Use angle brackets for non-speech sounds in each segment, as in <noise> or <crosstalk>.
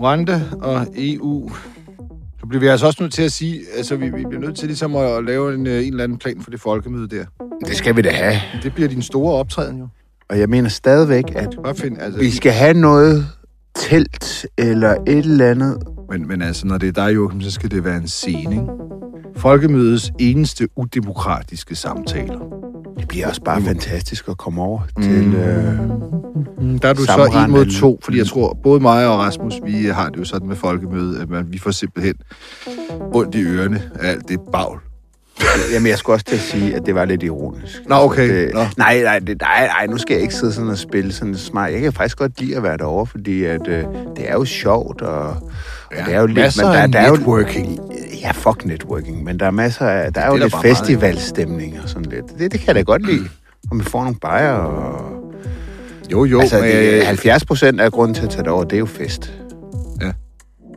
Rwanda og EU. Så bliver vi altså også nødt til at sige, altså vi, vi bliver nødt til ligesom at lave en, øh, en eller anden plan for det folkemøde der. Det skal vi da have. Det bliver din store optræden jo. Og jeg mener stadigvæk, at Bare find, altså, vi skal have noget telt eller et eller andet. men, men altså, når det er dig, Joachim, så skal det være en scene, ikke? Folkemødets eneste udemokratiske samtaler. Det bliver også bare fantastisk at komme over til... Øh, Mm, Der er du så en mod to, fordi jeg tror, både mig og Rasmus, vi har det jo sådan med folkemøde, at man, vi får simpelthen ondt i ørerne af alt det bagl. Jamen, jeg skulle også til at sige, at det var lidt ironisk. Nå, okay. Det, Nå. nej, nej, det, nej, nej, nu skal jeg ikke sidde sådan og spille sådan smart. Jeg kan faktisk godt lide at være derovre, fordi at, øh, det er jo sjovt, og, og Ja, det er jo lidt... masser der, der er networking. Jo, ja, fuck networking, men der er masser af... Der er jo det er der lidt festivalstemning og sådan lidt. Det, det kan jeg da godt lide. Og man får nogle bajer, og... Jo, jo, altså, men, det, 70 procent af grunden til at tage det over, det er jo fest.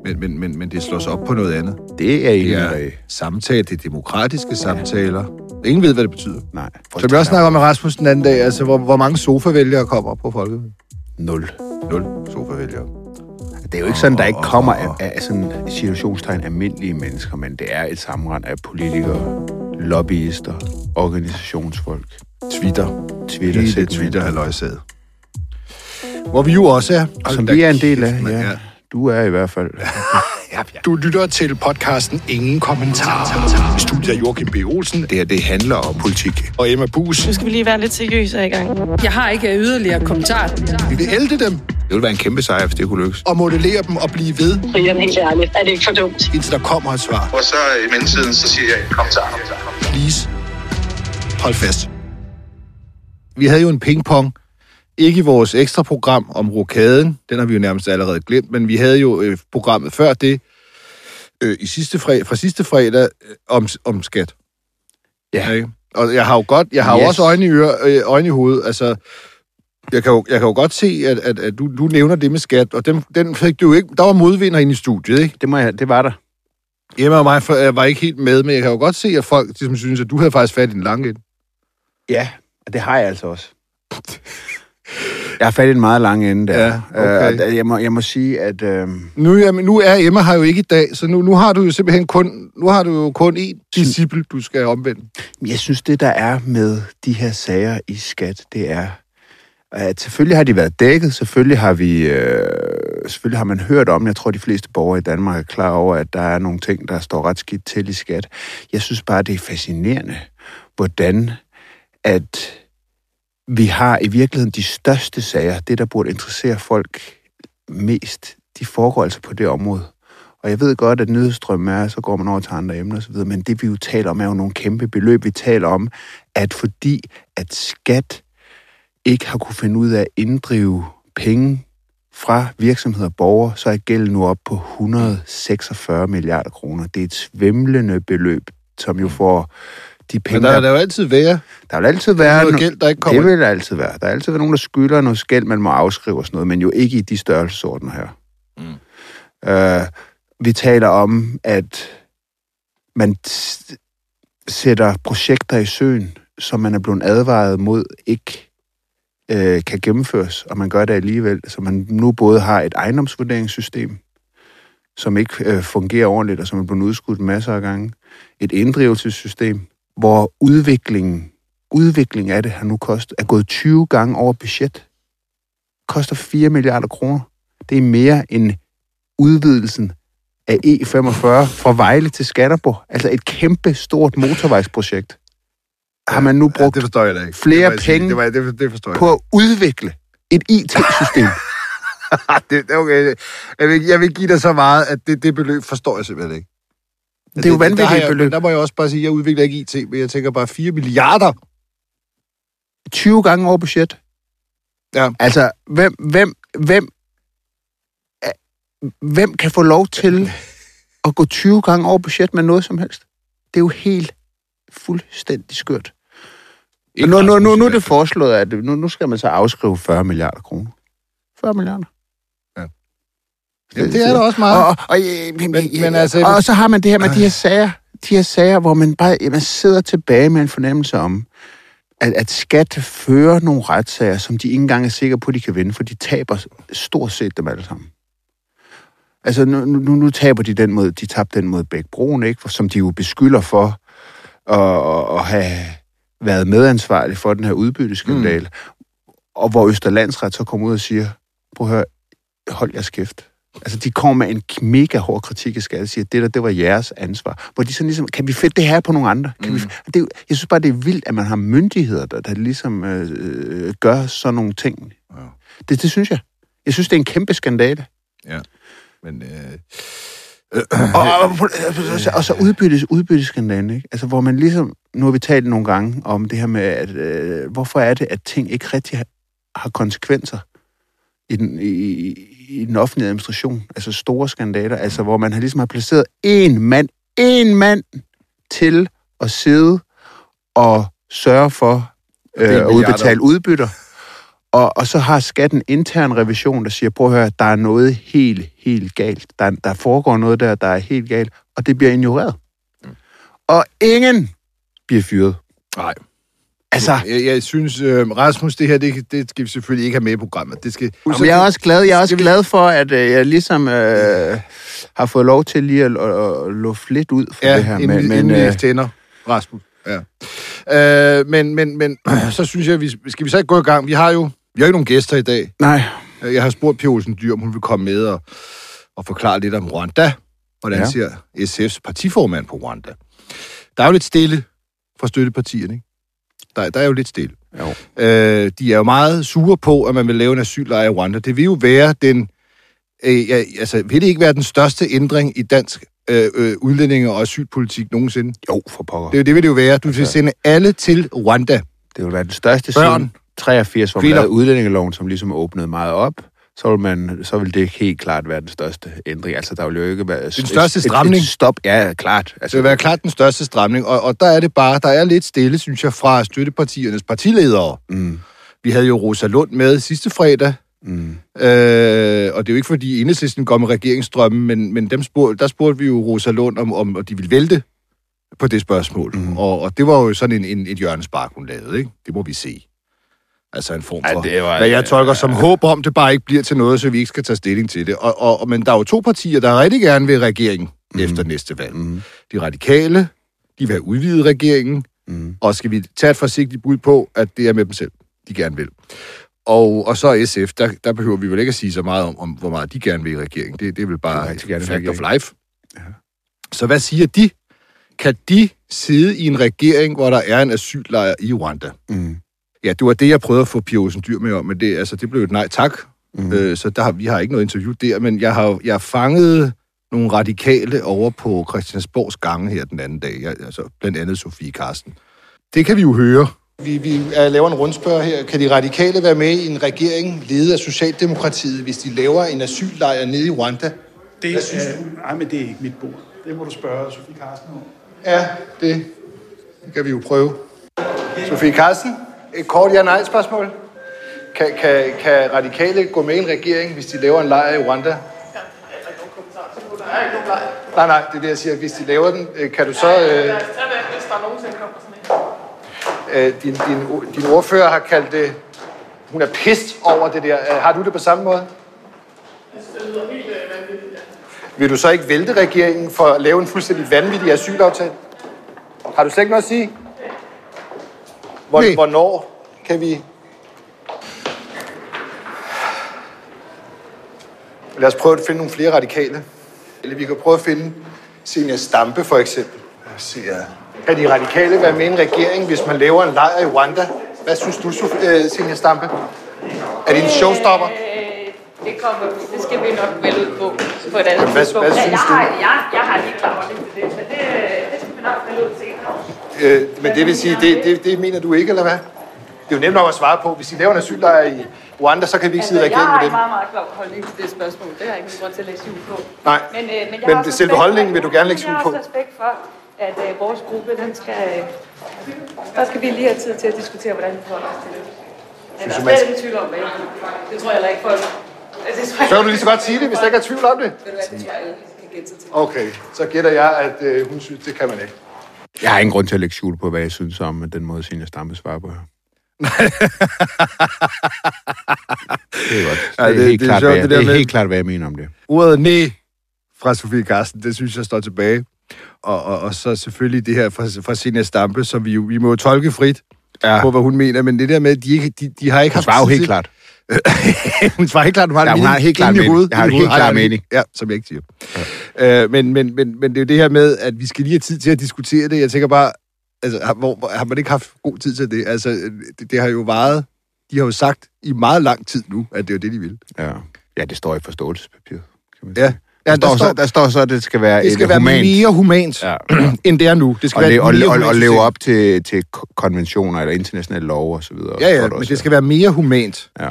Men, men, men, men det slås op på noget andet. Det er ikke Det er noget... samtale, det er demokratiske samtaler. Ingen ved, hvad det betyder. Nej. Som vi også snakker om med Rasmus den anden dag, altså hvor, hvor mange sofavælgere kommer på folkemødet? Nul. Nul sofavælgere. Det er jo ikke sådan, der ikke kommer af, af sådan situationstegn almindelige mennesker, men det er et sammenrend af politikere, lobbyister, organisationsfolk, Twitter. Twitter, Hele segment. Twitter har løjsaget. Hvor vi jo også er. Hold Som vi er en del af, mand, ja. Du er i hvert fald. <laughs> Du lytter til podcasten Ingen Kommentar. Studiet er Joachim B. Olsen Det her, det handler om politik. og Emma Bus. Nu skal vi lige være lidt seriøse i gang. Jeg har ikke yderligere kommentar. Vi vil ælde dem Det ville være en kæmpe sejr, hvis det kunne lykkes. og modellere dem og blive ved, Brian, helt ærligt, er det ikke for dumt? indtil der kommer et svar. Og så i mellemtiden, så siger jeg, kom så. Please. Hold fast. Vi havde jo en pingpong. Ikke i vores ekstra program om rokaden. Den har vi jo nærmest allerede glemt. Men vi havde jo øh, programmet før det, øh, i sidste fred, fra sidste fredag, øh, om, om skat. Ja. Ikke? Og jeg har jo godt, jeg har yes. jo også øjne i, øre, øh, øjne i hovedet. Altså, jeg kan jo, jeg kan jo godt se, at, at, at du, du nævner det med skat, og den, den fik du jo ikke... Der var modvinder inde i studiet, ikke? Det, må jeg, det var der. Emma og mig for- jeg var ikke helt med, men jeg kan jo godt se, at folk ligesom, synes, at du havde faktisk fat i den lange. Ja, og det har jeg altså også. <laughs> Jeg har fat i en meget lang ende der. Ja, okay. Øh, jeg, må, jeg må sige, at... Øh, Nu, er, nu er Emma her jo ikke i dag, så nu, nu har du jo simpelthen kun, nu har du jo kun én disciple, du skal omvende. Jeg synes, det der er med de her sager i skat, det er, at selvfølgelig har de været dækket, selvfølgelig har vi, øh, selvfølgelig har man hørt om, jeg tror, de fleste borgere i Danmark er klar over, at der er nogle ting, der står ret skidt til i skat. Jeg synes bare, det er fascinerende, hvordan at vi har i virkeligheden de største sager, det der burde interessere folk mest, de foregår altså på det område. Og jeg ved godt, at nyhedsstrømmen er, så går man over til andre emner osv., men det vi jo taler om, er jo nogle kæmpe beløb. Vi taler om, at fordi at skat ikke har kunne finde ud af at inddrive penge fra virksomheder og borgere, så er gælden nu op på 146 milliarder kroner. Det er et svimlende beløb, som jo får de penge, Men der, der jo altid være der vil altid være noget gæld, der ikke kommer. det vil der altid være. Der er altid være nogen, der skylder noget skæld, man må afskrive og sådan noget, men jo ikke i de størrelsesordner her. Mm. Øh, vi taler om, at man t- sætter projekter i søen, som man er blevet advaret mod ikke øh, kan gennemføres, og man gør det alligevel. Så man nu både har et ejendomsvurderingssystem, som ikke øh, fungerer ordentligt, og som er blevet udskudt masser af gange. Et inddrivelsessystem, hvor udviklingen, udvikling af det har nu kostet, er gået 20 gange over budget. Koster 4 milliarder kroner. Det er mere end udvidelsen af E45 fra Vejle til Skanderborg. Altså et kæmpe stort motorvejsprojekt. Har man nu Ja, brugt det forstår jeg ikke. flere Det penge Det, var, det, det forstår jeg. på at udvikle et IT-system. <laughs> det, det, okay. jeg, vil, jeg vil give dig så meget, at det, det beløb forstår jeg simpelthen ikke. Det er jo vanvittigt beløb. Der må jeg også bare sige, at jeg udvikler ikke IT, men jeg tænker bare 4 milliarder. 20 gange over budget. Ja. Altså, hvem, hvem, hvem, hvem kan få lov til at gå 20 gange over budget med noget som helst? Det er jo helt fuldstændig skørt. Nu, nu, nu, nu er det foreslået, at nu, nu skal man så afskrive 40 milliarder kroner. 40 milliarder. Det er da også meget. Og, og, og, men, Men- men, men altså- og, og så har man det her med de her sager, de her sager, hvor man bare man sidder tilbage med en fornemmelse om, at, at skat fører nogle retssager, som de ikke engang er sikre på, at de kan vinde, for de taber stort set dem alle sammen. Altså, nu, nu, nu taber de den mod, de tabte den mod Bækbroen, ikke? Som de jo beskylder for at, at have været medansvarlig for den her udbytteskandal. Mm. Og hvor Østerlandsret så kommer ud og siger, prøv at høre, hold jeres kæft. Altså, de kommer med en mega hård kritik af skat og siger, det der, det var jeres ansvar. Hvor de sådan ligesom, kan vi fedte det her på nogle andre? Kan mm. vi, det, er jeg synes bare, det er vildt, at man har myndigheder, der, der ligesom øh, øh, gør sådan nogle ting. Ja. Det, det synes jeg. Jeg synes, det er en kæmpe skandale. Ja. Men, øh, <clears throat> Og, og, og, og så udbyttes, udbytteskandalen, ikke? Altså, hvor man ligesom, nu har vi talt nogle gange om det her med, at øh, hvorfor er det, at ting ikke rigtig har, har konsekvenser i den, i, i- den offentlige administration? Altså store skandaler, altså hvor man har ligesom har placeret en mand, en mand til at sidde og sørge for øh, at udbetale udbytter. Og, og så har skatten intern revision, der siger, prøv at høre, der er noget helt, helt galt. Der, der foregår noget der, der er helt galt, og det bliver ignoreret. Og ingen bliver fyret. nej. Altså, Jeg, jeg synes, øh, Rasmus, det her, det, det skal vi selvfølgelig ikke have med i programmet. Det skal, Jamen, jeg er også glad, jeg er også vi- glad for, at øh, jeg ligesom øh, har fået lov til lige at, at, at lufte lidt ud for ja, det her. inden, Men, inden øh, tænder, Rasmus. Ja. Øh, men, men, men <clears throat> så synes jeg, vi, skal vi så ikke gå i gang? Vi har jo vi har ikke nogen gæster i dag. nej, Jeg har spurgt Pia Olsen Dyr, om hun vil komme med og, og forklare lidt om Rwanda. Hvordan ja. ser SF's partiformand på Rwanda? Der er jo lidt stille fra støttepartierne, ikke? Der, der er jo lidt stille. Jo. Øh, de er jo meget sure på, at man vil lave en asyllejr i Rwanda. Det vil jo være den... Øh, ja, altså, vil det ikke være den største ændring i dansk øh, øh, udlændinge- og asylpolitik nogensinde? jo, for pokker. Det, det vil det jo være. Du vil sende alle til Rwanda. Det vil være den største Børn. siden 83, hvor man lavede udlændingeloven, som ligesom åbnede meget op. Så vil, man, så vil det helt klart være den største ændring. Altså, der vil jo ikke være... Den største stramning. Et, et stop, ja, klart. Altså, Det vil være klart den største stramning, og, og der er det bare, der er lidt stille, synes jeg, fra støttepartiernes partiledere. Mm, Vi havde jo Rosa Lund med sidste fredag, mm, øh, og det er jo ikke fordi enhedslisten går med regeringsstrømmen, men, men dem spurgte, der spurgte vi jo Rosa Lund, om, om om de ville vælte på det spørgsmål. Mm. Og, og det var jo sådan en, en, et hjørnespark, hun lavede, ikke? Det må vi se. Altså en form Ja, for, det var- hvad jeg tolker som håb om, det bare ikke bliver til noget, så vi ikke skal tage stilling til det. Og, og, men der er jo to partier, der rigtig gerne vil regeringen mm. efter næste valg. mm, De radikale, de vil have udvidet regeringen, mm. og skal vi tage et forsigtigt bud på, at det er med dem selv, de gerne vil. Og, og så SF, der, der behøver vi vel ikke at sige så meget om, om hvor meget de gerne vil i regeringen. Det, det er vel De vil bare rigtig gerne fact of life. Ja. Så hvad siger de? Kan de sidde i en regering, hvor der er en asyllejr i Rwanda? Mm. Ja, det var det, jeg prøvede at få Pia Olsen Dyr med om, men det, altså, det blev et nej tak. Mm. Øh, så der, har- vi har ikke noget interview der, men jeg har, jeg har fanget nogle radikale over på Christiansborgs gange her den anden dag, jeg, altså blandt andet Sofie Karsten. Det kan vi jo høre. Vi, vi er, laver en rundspørg her. Kan de radikale være med i en regering ledet af Socialdemokratiet, hvis de laver en asyllejr nede i Rwanda? Det Hvad synes er, nej, men det er ikke mit bord. Det må du spørge Sofie Carsten om. Ja, det, det kan vi jo prøve. Sofie Carsten, et kort ja-nej-spørgsmål. Kan, kan, kan radikale gå med i en regering, hvis de laver en lejr i Rwanda? Nej, nej, det er det, jeg siger. Hvis de laver den, øh, kan du så... Øh, Hvis der nogensinde kommer sådan en. øh, din, din, din ordfører har kaldt det... Hun er pist over det der. Øh, Har du det på samme måde? Vil du så ikke vælte regeringen for at lave en fuldstændig vanvittig asylaftale? Har du slet ikke noget at sige? Hvor, hvornår kan vi... Lad os prøve at finde nogle flere radikale. Eller vi kan prøve at finde Senior Stampe for eksempel. Jeg siger, kan de radikale være med i en regering, hvis man laver en lejr i Rwanda? Hvad synes du, Sof- øh, Senior Stampe? Er det en showstopper? Øh, det, kommer, det skal vi nok vel ud på på et andet Hvad- tidspunkt. hvad synes jeg, du? har, jeg, jeg har lige klar til det, men det, det skal vi nok vel ud senere. Øh, men det vil sige, det, det, det mener du ikke, eller hvad? Det er jo nemt nok at svare på. Hvis de laver en asyllejr i Rwanda, så kan vi ikke sidde i Altså, jeg regering har med en dem. meget, meget klar holdning til det spørgsmål. Det har jeg ikke grund til at lægge skjul på. Nej, Men, øh, men, jeg men har også det selve holdningen vil du gerne lægge skjul Jeg på. har også respekt for, at øh, vores gruppe, den skal... Øh, der skal vi lige have tid til at diskutere, hvordan vi forholder os til det. Men der er man- slet tvivl om, hvad det tror jeg heller ikke folk... Altså, det tror jeg Så kan du lige så godt sige det, hvis der ikke er tvivl om det. Det jeg. Okay, så gætter jeg, at øh, hun synes, det kan man ikke. Jeg har ingen grund til at lægge skjul på, hvad jeg synes om den måde, Signe Stampe svarer på her. Det er godt. Ja, Det er, det- helt, det er klart, sjovt, hvad jeg, det det der er helt klart, hvad jeg mener om det. Ordet nej fra Sofie Carsten, det synes jeg står tilbage. Og, og, og så selvfølgelig det her fra, fra Sina Stampe, som vi jo vi må jo tolke frit ja. på, hvad hun mener, men det der med, at de, ikke, de, de har ikke Hun haft tid helt til- klart. <laughs> hun svarer helt klart, hun har, Ja, hun har helt klart mening. hovedet. Jeg har en helt klar mening. Ja, som jeg ikke siger. Ja. Øh, men, men, men, men det er jo det her med, at vi skal lige have tid til at diskutere det. Jeg tænker bare, altså, har, hvor, har man ikke haft god tid til det? Altså, det, det har jo varet, de har jo sagt i meget lang tid nu, at det er det, de vil. Ja. ja, det står i forståelsespapiret. Kan man Ja, sige. ja Der, står, så, der står så, at det skal være det skal være humant... mere humant, ja. <clears throat> End det er nu. Det skal Og, være og, mere og, og humant leve system. op til, til ko- konventioner eller internationale love og så videre. Ja, ja, men det skal være mere humant. Ja.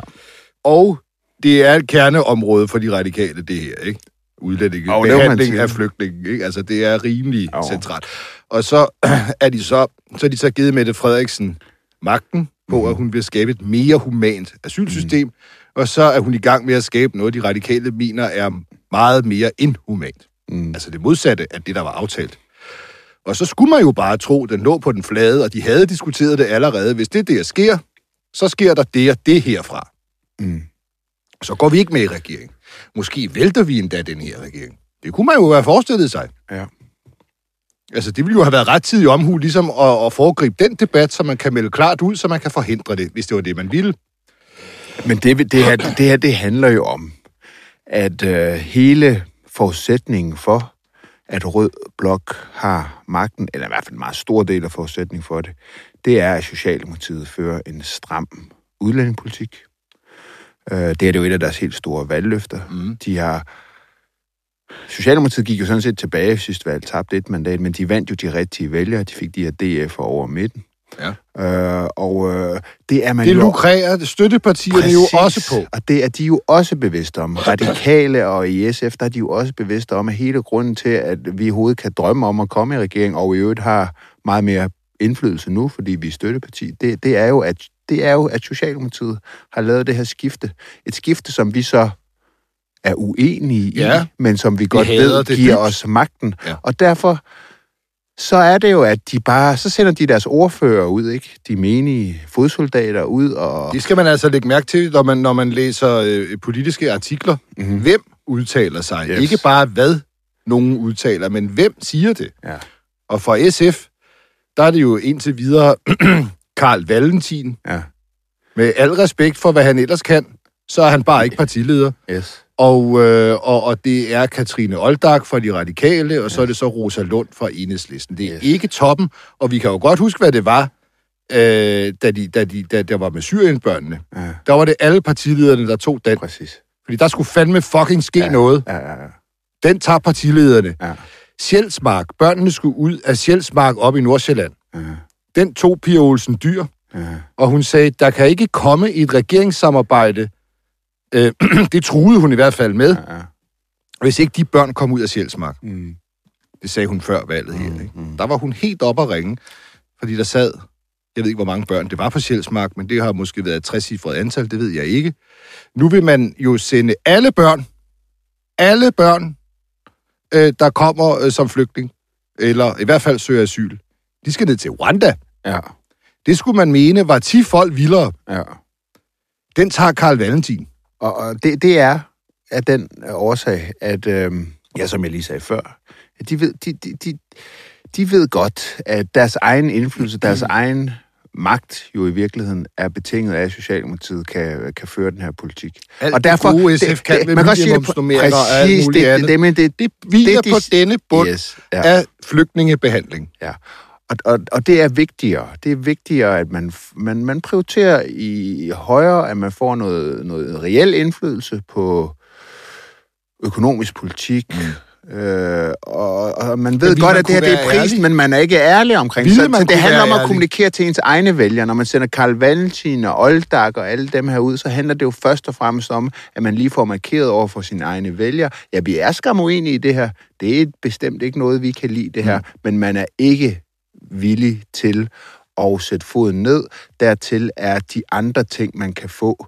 Og det er et kerneområde for de radikale, det her, ikke? Udlændinge, behandling sige. af flygtninge, ikke? Altså, det er rimelig Jo. centralt. Og så <clears throat> er de så, så er de så givet Mette Frederiksen magten på, Mhm. at hun vil skabe et mere humant asylsystem, og så er hun i gang med at skabe noget, de radikale mener er meget mere inhumant. Mm. Altså det modsatte af det, der var aftalt. Og så skulle man jo bare tro, at den lå på den flade, og de havde diskuteret det allerede. Hvis det der sker, så sker der det og det herfra. Mm. Så går vi ikke med i regering. Måske vælter vi endda den her regering. Det kunne man jo have forestillet sig. Ja. Altså, det ville jo have været rettidig omhu, ligesom at, at foregribe den debat, så man kan melde klart ud, så man kan forhindre det, hvis det var det, man ville. Men det, det, her, det her, det handler jo om, at øh, hele forudsætningen for, at Rød Blok har magten, eller i hvert fald en meget stor del af forudsætningen for det, det er, at Socialdemokratiet fører en stram udlændingepolitik. Øh, det er det jo et af deres helt store valgløfter. Mm. De har... Socialdemokratiet gik jo sådan set tilbage sidste valg, tabte et mandat, men de vandt jo de rigtige vælgere. De fik de her DF over midten. Ja. Øh, og øh, det er man Det jo... lukrerer støttepartierne jo også på. Og det er de jo også bevidste om. Radikale og i SF, der er de jo også bevidste om, at hele grunden til, at vi i hovedet kan drømme om at komme i regering, og i øvrigt har meget mere indflydelse nu, fordi vi er støtteparti, det, det, er, jo, at, det er jo, at Socialdemokratiet har lavet det her skifte. Et skifte, som vi så er uenige Ja. i, men som vi godt ved det giver dybt. os magten. Ja. Og derfor så er det jo, at de bare, så sender de deres ordfører ud, ikke? De menige fodsoldater ud, og... Det skal man altså lægge mærke til, når man, når man læser øh, politiske artikler. Mhm. Mm-hmm. Hvem udtaler sig? Yes. Ikke bare hvad nogen udtaler, men hvem siger det? Ja. Og for SF, der er det jo indtil videre <clears throat> Karl Valentin. Ja. Med al respekt for, hvad han ellers kan, så er han bare ikke partileder. Yes. Og, øh, og, og det er Katrine Oldag fra De Radikale, og så er det så Rosa Lund fra Enhedslisten. Det er Yes. ikke toppen, og vi kan jo godt huske, hvad det var, øh, da, de, da, de, da der var med Syrienbørnene. Ja, Der var det alle partilederne, der tog den. præcis. Fordi der skulle fandme fucking ske ja. noget. Ja, ja, ja. Den tager partilederne. Ja. Sjælsmark. Børnene skulle ud af Sjælsmark op i Nordsjælland. Ja, Den tog Pia Olsen Dyr, ja. og hun sagde, der kan ikke komme et regeringssamarbejde. Øh, <clears throat> det truede hun i hvert fald med, ja, hvis ikke de børn kom ud af Sjælsmark. Mm. Det sagde hun før valget her. Ikke? mm. Der var hun helt op at ringe, fordi der sad, jeg ved ikke, hvor mange børn det var på Sjælsmark, men det har måske været et 60 antal, det ved jeg ikke. Nu vil man jo sende alle børn, alle børn, øh, der kommer øh, som flygtning, eller i hvert fald søger asyl, de skal ned til Rwanda. Ja, Det skulle man mene var 10 folk vildere. ja. Den tager Karl Valentin. Og, og det, det er af den øh, årsag, at, øhm, ja, som jeg lige sagde før, at de ved, de, de, de, de ved godt, at deres egen indflydelse, deres egen magt jo i virkeligheden er betinget af, at Socialdemokratiet kan, kan føre den her politik. Alt det gode SF kan med man kan sige det på- og præcis, muligt det, andet. det, men det, det, Hviler det, på denne bund yes, ja. af flygtningebehandling. Ja. Og, og, og det er vigtigere. Det er vigtigere, at man, man, man prioriterer i højere, at man får noget, noget reel indflydelse på økonomisk politik. Mm. Øh, og, og man ved godt, man at det her det er prisen, ærlig? men man er ikke ærlig omkring Ville så, så det handler om at ærlig? kommunikere til ens egne vælgere. Når man sender Karl Valentin og Oldag og alle dem her ud, så handler det jo først og fremmest om, at man lige får markeret over for sine egne vælgere. Ja, vi er skam uenige i det her. Det er bestemt ikke noget, vi kan lide det her, mm. men man er ikke villig til at sætte foden ned. Dertil er de andre ting, man kan få,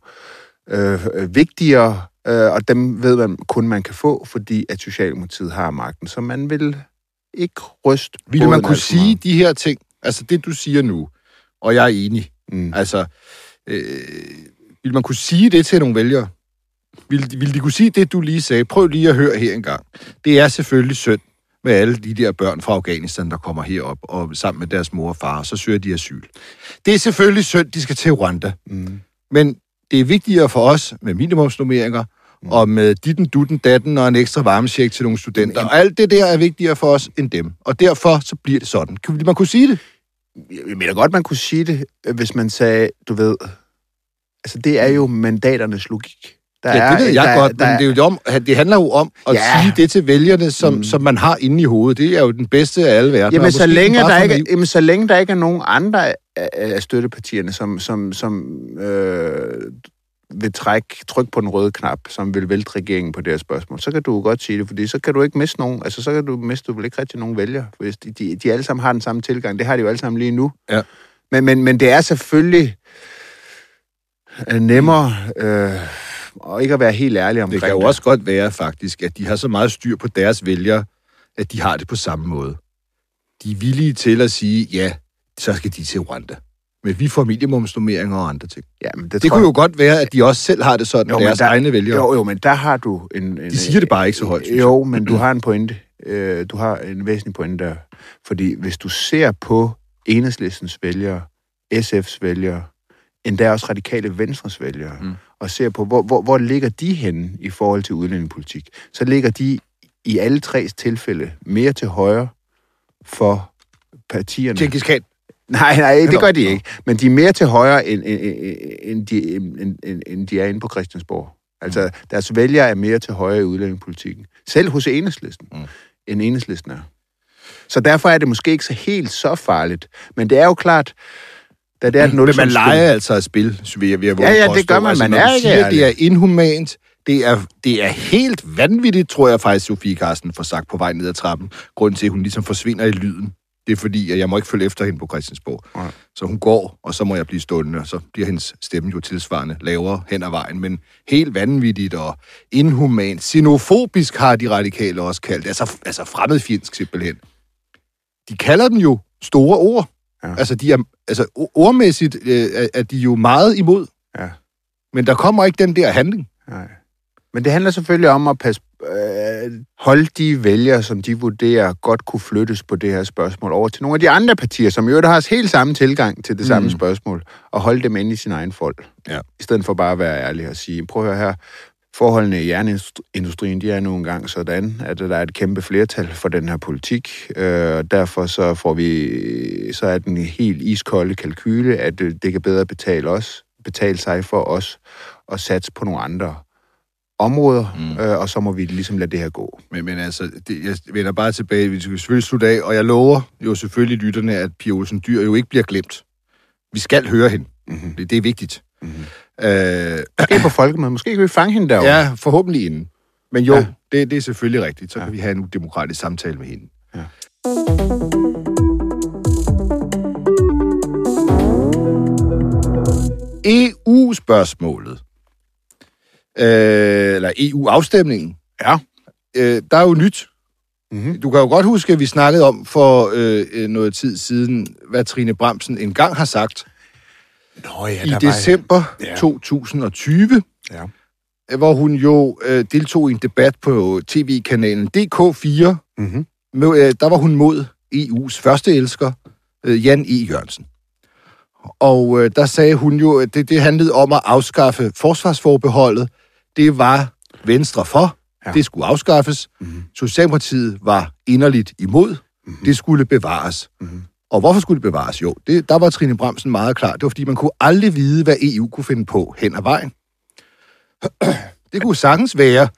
øh, vigtigere, øh, og dem ved man kun, man kan få, fordi at Socialdemokratiet har magten. Så man vil ikke ryste Ville man kunne sige meget. de her ting, altså det du siger nu, og jeg er enig, Mm. altså, øh, ville man kunne sige det til nogle vælgere? vil, vil de kunne sige det, du lige sagde? Prøv lige at høre her en gang. Det er selvfølgelig synd med alle de der børn fra Afghanistan, der kommer herop og sammen med deres mor og far, så søger de asyl. Det er selvfølgelig synd, de skal til Rwanda. Mm. Men det er vigtigere for os med minimumsnummeringer, mm. og med ditten, dutten, datten og en ekstra varmesjek til nogle studenter. Og alt det der er vigtigere for os end dem. Og derfor så bliver det sådan. Kan man kunne sige det? Jeg mener godt, man kunne sige det, hvis man sagde, du ved... Altså, det er jo mandaternes logik. Der ja, det ved jeg der, godt, der, men det, er jo om, det handler jo om at Ja. sige det til vælgerne, som, mm. som man har inde i hovedet. Det er jo den bedste af alle verdener. Jamen, så længe, der ikke, naiv. jamen, så længe der ikke er nogen andre af, støttepartierne, som, som, som øh, vil trække, trykke på den røde knap, som vil vælte regeringen på det her spørgsmål, så kan du jo godt sige det, fordi så kan du ikke miste nogen, altså så kan du miste du vel ikke rigtig nogen vælger, hvis de, de, de alle sammen har den samme tilgang. Det har de jo alle sammen lige nu. Ja. Men, men, men det er selvfølgelig øh, nemmere øh, og ikke at være helt ærlig omkring Det kan jo også godt være faktisk, at de har så meget styr på deres vælgere, at de har det på samme måde. De er villige til at sige, ja, så skal de til Rwanda. Men vi får minimumsnummeringer og andre ting. Ja, men det, Det kunne jeg- jo godt være, at de også selv har det sådan men deres der- egne vælgere. Jo, jo, men der har du en... en De siger det bare ikke så højt, Jo, men du <clears throat> har en pointe. Øh, du har en væsentlig pointe der. Fordi hvis du ser på enhedslistens vælgere, SF's vælgere, endda også radikale venstres vælgere, mm. Og ser på, hvor, hvor, hvor ligger de henne i forhold til udlændingepolitik, så ligger de i alle tre tilfælde mere til højre for partierne. Genghis Khan. Nej, nej, det gør de ikke. Men de er mere til højre, end, end, end, end, de, end, end, end de er inde på Christiansborg. Altså, deres vælgere er mere til højre i udlændingepolitikken. Selv hos enhedslisten, mm. end enhedslisten er. Så derfor er det måske ikke så helt så farligt. Men det er jo klart, da det er et Men man leger altså at spil, jeg, vil jeg våge Ja, ja, det gør man. Altså, Man når er du siger, det er inhumant, det er, det er helt vanvittigt, tror jeg faktisk, Sofie Carsten får sagt på vej ned ad trappen. Grunden til, at hun ligesom forsvinder i lyden, det er fordi, at jeg må ikke følge efter hende på Christiansborg. Nej. Så hun går, og så må jeg blive stående, og så bliver hendes stemme jo tilsvarende lavere hen ad vejen. Men helt vanvittigt og inhumant. Xenofobisk har de radikale også kaldt. Altså, altså fremmedfjendsk simpelthen. De kalder den jo store ord. Ja. Altså, de er, altså ordmæssigt øh, er- de jo meget imod. Ja. Men der kommer ikke den der handling. Nej. Men det handler selvfølgelig om at passe, øh, holde de vælgere, som de vurderer godt kunne flyttes på det her spørgsmål, over til nogle af de andre partier, som jo har helt samme tilgang til det samme Mm. spørgsmål, og holde dem inde i sin egen folk. Ja. I stedet for bare at være ærlig og sige, prøv at høre her, forholdene i jernindustrien, de er nu engang sådan, at der er et kæmpe flertal for den her politik, øh, og derfor så får vi, så er den helt iskolde kalkyle, at øh, det kan bedre betale os, betale sig for os, og satse på nogle andre områder, mm. øh, og så må vi ligesom lade det her gå. Men, men altså, det, jeg vender bare tilbage. Vi skal selvfølgelig slutte af, og jeg lover jo selvfølgelig lytterne, at Pia Olsen Dyr jo ikke bliver glemt. Vi skal høre hende. Mm-hmm. Det, det er vigtigt. Mhm. Øh, Måske på folkemødet. Måske kan vi fange hende derovre. ja, forhåbentlig inden. Men jo, Ja. det, det er selvfølgelig rigtigt. Så Ja. kan vi have en udemokratisk samtale med hende. Ja. EU-spørgsmålet. Øh, eller EU-afstemningen. Ja. Øh, der er jo nyt. Mm-hmm. Du kan jo godt huske, at vi snakkede om for øh, øh, noget tid siden, hvad Trine Bramsen engang har sagt. Nå ja, I december Ja. 2020, Ja. hvor hun jo øh, deltog i en debat på tv-kanalen DK4. Mm-hmm. Med, øh, der var hun mod EU's første elsker, øh, Jan E. Jørgensen. Og øh, der sagde hun jo, at det, det handlede om at afskaffe forsvarsforbeholdet. Det var Venstre for. Ja. Det skulle afskaffes. Mhm. Socialdemokratiet var inderligt imod. Mhm. Det skulle bevares. Mhm. Og hvorfor skulle det bevares? Jo, det, der var Trine Bramsen meget klar. Det var, fordi man kunne aldrig vide, hvad EU kunne finde på hen ad vejen. <clears throat> Det kunne sagtens være,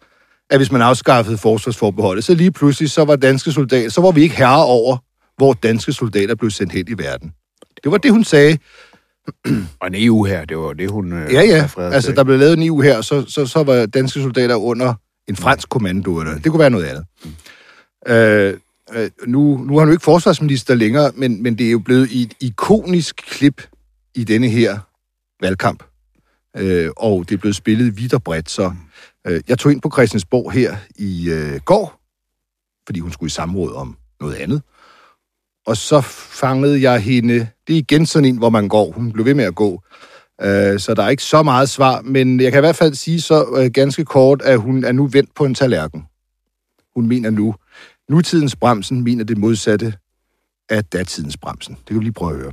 at hvis man afskaffede forsvarsforbeholdet, så lige pludselig, så var danske soldater, så var vi ikke herre over, hvor danske soldater blev sendt hen i verden. Det var det, hun sagde. <clears throat> Og en EU her, det var det, hun øh, Ja, ja. Altså, der blev lavet en EU her, så, så, så var danske soldater under en fransk kommando. Eller, det kunne være noget andet. Øh, øh, nu, nu er han jo ikke forsvarsminister længere, men, men det er jo blevet et ikonisk klip i denne her valgkamp. Øh, og det er blevet spillet vidt og bredt, så øh, jeg tog ind på Christiansborg her i øh, går, fordi hun skulle i samråd om noget andet. Og så fangede jeg hende, det er igen sådan en, hvor man går, hun blev ved med at gå, Øh, så der er ikke så meget svar, men jeg kan i hvert fald sige så øh, ganske kort, at hun er nu vendt på en tallerken. Hun mener nu, nutidens bremsen mener det modsatte af datidens bremsen. Det kan vi lige prøve at høre.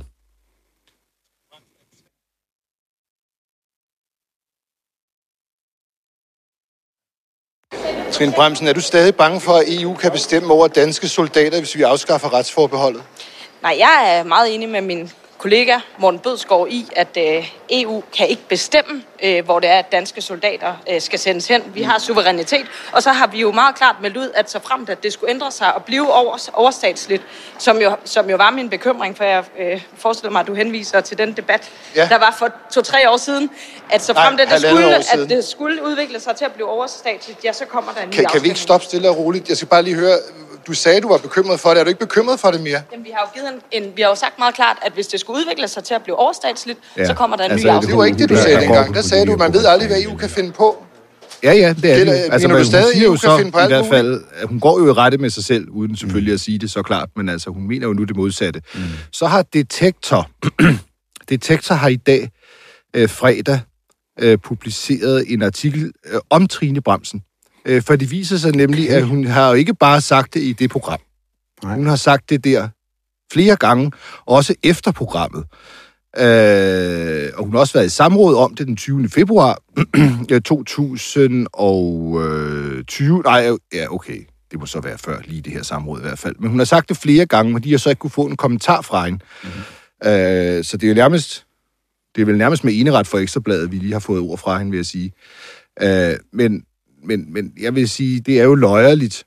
Trine Bremsen, er du stadig bange for, at EU kan bestemme over danske soldater, hvis vi afskaffer retsforbeholdet? Nej, jeg er meget enig med min kollega Morten Bødskov i, at øh, EU kan ikke bestemme, øh, hvor det er, at danske soldater øh, skal sendes hen. Vi har suverænitet, og så har vi jo meget klart meldt ud, at så fremt at det skulle ændre sig og blive over, overstatsligt, som jo, som jo var min bekymring, for jeg øh, forestiller mig, at du henviser til den debat, Ja. der var for to-tre år siden, at så Nej, fremt at det, skulle, at det skulle udvikle sig til at blive overstatsligt, ja, så kommer der en ny Kan, kan vi ikke stoppe stille og roligt? Jeg skal bare lige høre, du sagde, du var bekymret for det. Er du ikke bekymret for det mere? Jamen, vi har jo givet en, en, vi har jo sagt meget klart, at hvis det skulle udvikle sig til at blive overstatsligt, Ja. så kommer der en Altså, ny det afstemning. var ikke det, du sagde dengang. Der sagde du, man ved aldrig, hvad EU kan finde på. Ja, ja, det er Det er det. Altså, mener men du hun stadig, siger jo så finde på i alt hvert fald, at hun går jo i rette med sig selv, uden selvfølgelig at sige det så klart, men altså, hun mener jo nu det modsatte. Mm. Så har Detektor, <clears throat> Detektor har i dag, øh, fredag, øh, publiceret en artikel øh, om Trine Bremsen. Øh, for det viser sig nemlig, at hun har jo ikke bare sagt det i det program. Nej. Hun har sagt det der flere gange, også efter programmet. Øh, og hun har også været i samråd om det den 20. februar <clears throat> 2020. Nej, ja, okay. Det må så være før lige det her samråd i hvert fald. Men hun har sagt det flere gange, de har så ikke kunne få en kommentar fra hende. Mm-hmm. Øh, så det er jo nærmest, det er vel nærmest med eneret for Ekstrabladet, vi lige har fået ord fra hende, vil jeg sige. Øh, men, men, men jeg vil sige, det er jo løjerligt,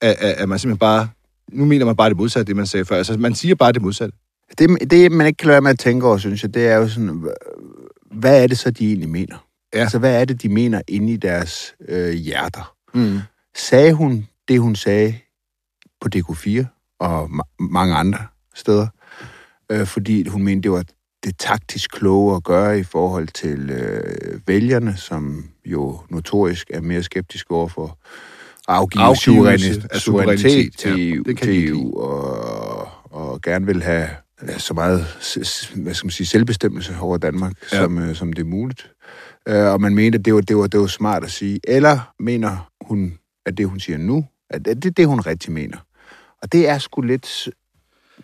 at, at, at man simpelthen bare... Nu mener man bare det modsatte, det man sagde før. Altså, man siger bare det modsatte. Det, det, man ikke kan lade med at tænke over, synes jeg, det er jo sådan, hva- hvad er det så, de egentlig mener? Ja. Altså, hvad er det, de mener inde i deres øh, hjerter? Mm. Sagde hun det, hun sagde på DK4 og ma- mange andre steder? Øh, fordi hun mente, det var det taktisk kloge at gøre i forhold til øh, vælgerne, som jo notorisk er mere skeptiske over for at afgive Afgivelse suverænitet, af suverænitet suverænitet, til, ja, til EU og, og gerne vil have ja, så meget hvad skal man sige, selvbestemmelse over Danmark, ja. som, øh, som det er muligt. Øh, og man mente, at det var, det, var, det var smart at sige. Eller mener hun, at det, hun siger nu, at det er det, hun rigtig mener. Og det er sgu lidt...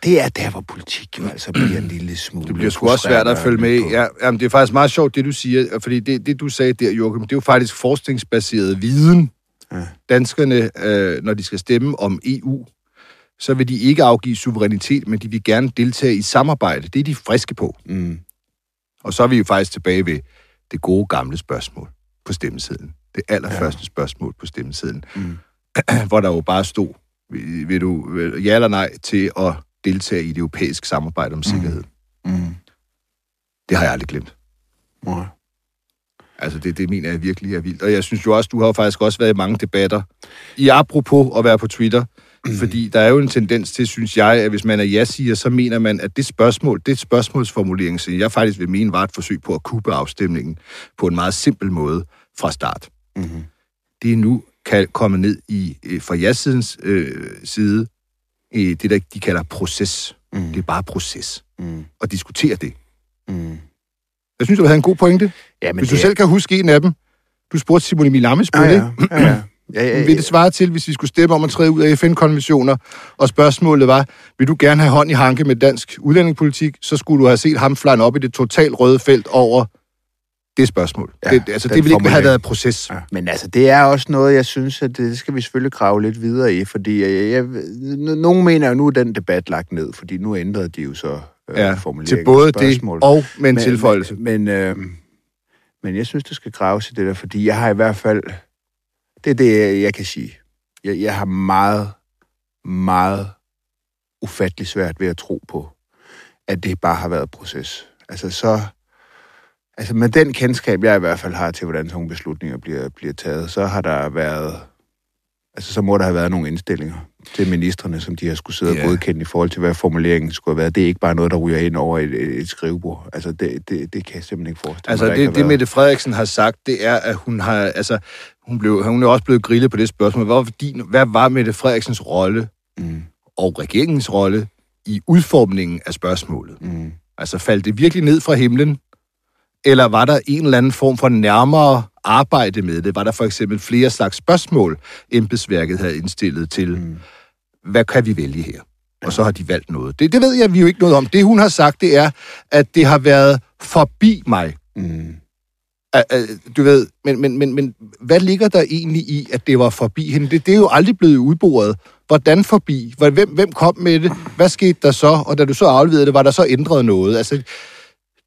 Det er der, hvor politik jo altså <clears throat> bliver en lille smule... Det bliver sgu også svært at følge med. Ja, jamen, det er faktisk meget sjovt, det du siger, fordi det, det du sagde der, Joachim, det er jo faktisk forskningsbaseret viden. Ja. Danskerne, øh, når de skal stemme om EU, så vil de ikke afgive suverænitet, men de vil gerne deltage i samarbejde. Det er de friske på. Mm. Og så er vi jo faktisk tilbage ved det gode gamle spørgsmål på stemmesedlen. Det allerførste ja. spørgsmål på stemmesedlen, Mm. <clears throat> hvor der jo bare stod, vil, vil du vil, ja eller nej til at deltage i det europæiske samarbejde om sikkerhed. Mm. Det har jeg aldrig glemt. Ja. Altså, det, det mener jeg virkelig er vildt. Og jeg synes jo også, du har jo faktisk også været i mange debatter. I apropos at være på Twitter, mm. fordi der er jo en tendens til, synes jeg, at hvis man er ja-siger, så mener man, at det spørgsmål, det spørgsmålsformulering, som jeg faktisk vil mene var et forsøg på at kuppe afstemningen på en meget simpel måde fra start. Mm-hmm. Det er nu kan, kommet ned i, øh, fra ja-sidens øh, side, i det, der de kalder proces. Mm. Det er bare proces. Mm. Og diskutere det. Mm. Jeg synes, du havde en god pointe. Ja, men Hvis du det- selv kan huske en af dem. Du spurgte Simon Emil Amesbøl, Ja, ikke? ja. ja, ja. Ja, ja, Vil det svare til, hvis vi skulle stemme om at træde ud af FN-konventioner, og spørgsmålet var, vil du gerne have hånd i hanke med dansk udlændingepolitik, så skulle du have set ham flyne op i det totalt røde felt over det spørgsmål. Ja, det, altså, det ville ikke have været proces. Ja. Men altså, det er også noget, jeg synes, at det skal vi selvfølgelig grave lidt videre i, fordi jeg, jeg, nogen mener jo, nu er den debat lagt ned, fordi nu ændrede de jo så øh, Ja, formuleringen til både spørgsmål. det og med en tilføjelse. Men, men, øh, men jeg synes, det skal graves i det der, fordi jeg har i hvert fald... Det er det, jeg kan sige. Jeg, jeg har meget, meget ufattelig svært ved at tro på, at det bare har været proces. Altså så... Altså med den kendskab, jeg i hvert fald har til, hvordan sådan nogle beslutninger bliver, bliver taget, så har der været... Altså så må der have været nogle indstillinger til ministerne, som de har skulle sidde Ja. og godkende i forhold til, hvad formuleringen skulle have været. Det er ikke bare noget, der ryger ind over et, et, skrivebord. Altså det, det, det kan jeg simpelthen ikke forestille Altså, mig, ikke det, det. Mette Frederiksen har sagt, det er, at hun har, altså, hun, blev, hun er også blevet grillet på det spørgsmål. Hvad var, din, hvad var Mette Frederiksens rolle Mm, og regeringens rolle i udformningen af spørgsmålet? mm, Altså, faldt det virkelig ned fra himlen, Eller var der en eller anden form for nærmere arbejde med det? Var der for eksempel flere slags spørgsmål, embedsværket havde indstillet til, mm. hvad kan vi vælge her? Og så har de valgt noget. Det, det ved jeg vi jo ikke noget om. Det, hun har sagt, det er, at det har været forbi mig. Mm. Du ved, men, men, men, men hvad ligger der egentlig i, at det var forbi hende? Det, det er jo aldrig blevet udboret. Hvordan forbi? Hvem, hvem kom med det? Hvad skete der så? Og da du så afleverede det, var der så ændret noget? Altså,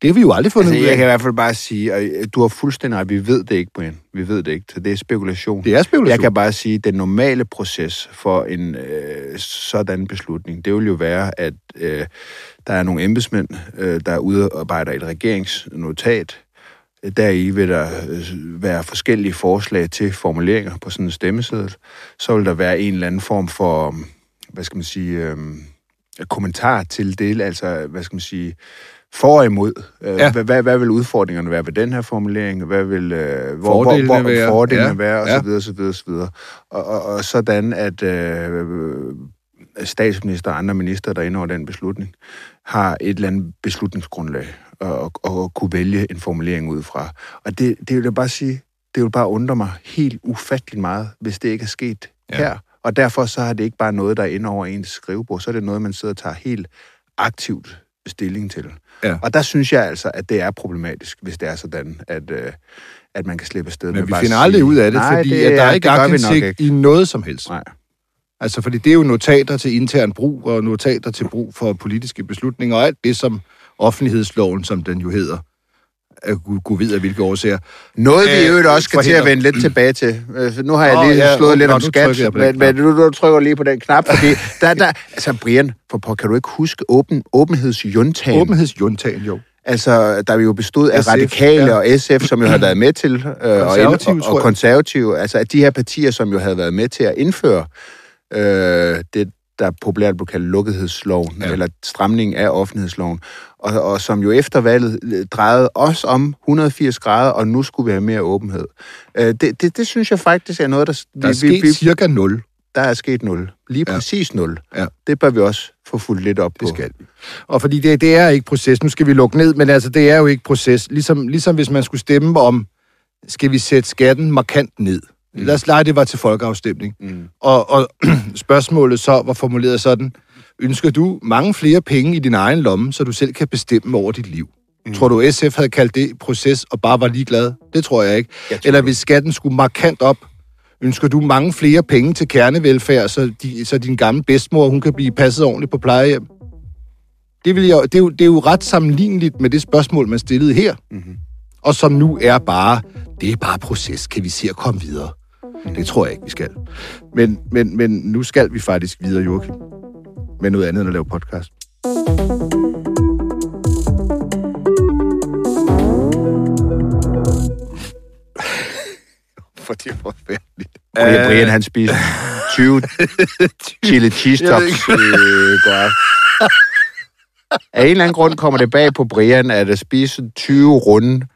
det har vi jo aldrig fundet Altså, ud jeg af. kan i hvert fald bare sige, og øh, du har fuldstændig ret, vi ved det ikke, Brian. Vi ved det ikke, så det er spekulation. Det er spekulation. Jeg kan bare sige, at den normale proces for en øh, sådan beslutning, det vil jo være, at øh, der er nogle embedsmænd, øh, der udarbejder et regeringsnotat. Deri vil der øh, være forskellige forslag til formuleringer på sådan en stemmeseddel. Så vil der være en eller anden form for, hvad skal man sige, øh, kommentar til det, altså, hvad skal man sige, for og imod. Øh, Ja. hvad, hvad, hvad vil udfordringerne være ved den her formulering? Hvad vil øh, hvor, Fordelene hvor, hvor, være. fordelene Ja. være, og Ja. så videre, så videre, så videre. Og, og, og sådan, at øh, statsminister og andre minister, der er inde over den beslutning, har et eller andet beslutningsgrundlag og, og, og kunne vælge en formulering ud fra. Og det, det vil jeg bare sige, det vil bare undre mig helt ufatteligt meget, hvis det ikke er sket Ja. ja. her. Og derfor så har det ikke bare noget, der er inde over ens skrivebord, så er det noget, man sidder og tager helt aktivt stilling til. Ja. Og der synes jeg altså, at det er problematisk, hvis det er sådan, at, øh, at man kan slippe afsted med Men vi bare at finder sige, aldrig ud af det, Nej, fordi det, at der er ikke vi aktindsigt i noget som helst. Nej. Altså, fordi det er jo notater til intern brug, og notater til brug for politiske beslutninger, og alt det, som offentlighedsloven, som den jo hedder, gud ved af hvilke årsager. Noget, vi i Øh, øvrigt også skal til at vende lidt tilbage til. Øh, Nu har jeg lige ja, slået åh, lidt om nu skat, men, men du, du trykker lige på den knap, fordi der, der, altså Brian, for, på, kan du ikke huske åben, åbenhedsjuntagen? Åbenhedsjuntagen, jo. Altså, der jo bestod af SF, radikale ja. og SF, som jo havde været med til, øh, og, Konservative, og, og jeg. konservative, altså at de her partier, som jo havde været med til at indføre øh, det, der populært blev kaldt lukkethedsloven, ja. eller stramning af offentlighedsloven, og, og som jo efter valget øh, drejede os om 180 grader, og nu skulle vi have mere åbenhed. Øh, det, det, det synes jeg faktisk er noget, der... Der er sket cirka nul. der er sket nul. Lige Ja. præcis nul. Ja. Det bør vi også få fuldt lidt op på. Det skal vi. Og fordi det, det er ikke proces. Nu skal vi lukke ned, men altså, det er jo ikke proces. Ligesom, ligesom hvis man skulle stemme om, skal vi sætte skatten markant ned. Mm. Lad os lege, det var til folkeafstemning. Mm. Og, og <clears throat> spørgsmålet så var formuleret sådan, ønsker du mange flere penge i din egen lomme, så du selv kan bestemme over dit liv? Mm. Tror du, SF havde kaldt det proces og bare var ligeglad? Det tror jeg ikke. Jeg tror Eller hvis skatten skulle markant op, ønsker du mange flere penge til kernevelfærd, så, de, så din gamle bedsmor hun kan blive passet ordentligt på plejehjem? Det, vil jeg, det, er jo, det er jo ret sammenligneligt med det spørgsmål, man stillede her. Mhm. Og som nu er bare, det er bare proces. Kan vi se at komme videre? Det tror jeg ikke, vi skal. Men, men, men nu skal vi faktisk videre, Joachim. Med noget andet end at lave podcast. <laughs> For det er forfærdeligt. Brian, Brian han spiser 20 <laughs> chili cheese tops i går. Af en eller anden grund kommer det bag på Brian, at at spise 20 runde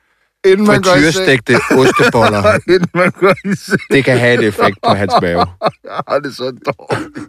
Inden man frityrestegte osteboller. <laughs> Inden man går. Det kan have en effekt på hans mave. Har det så dårligt.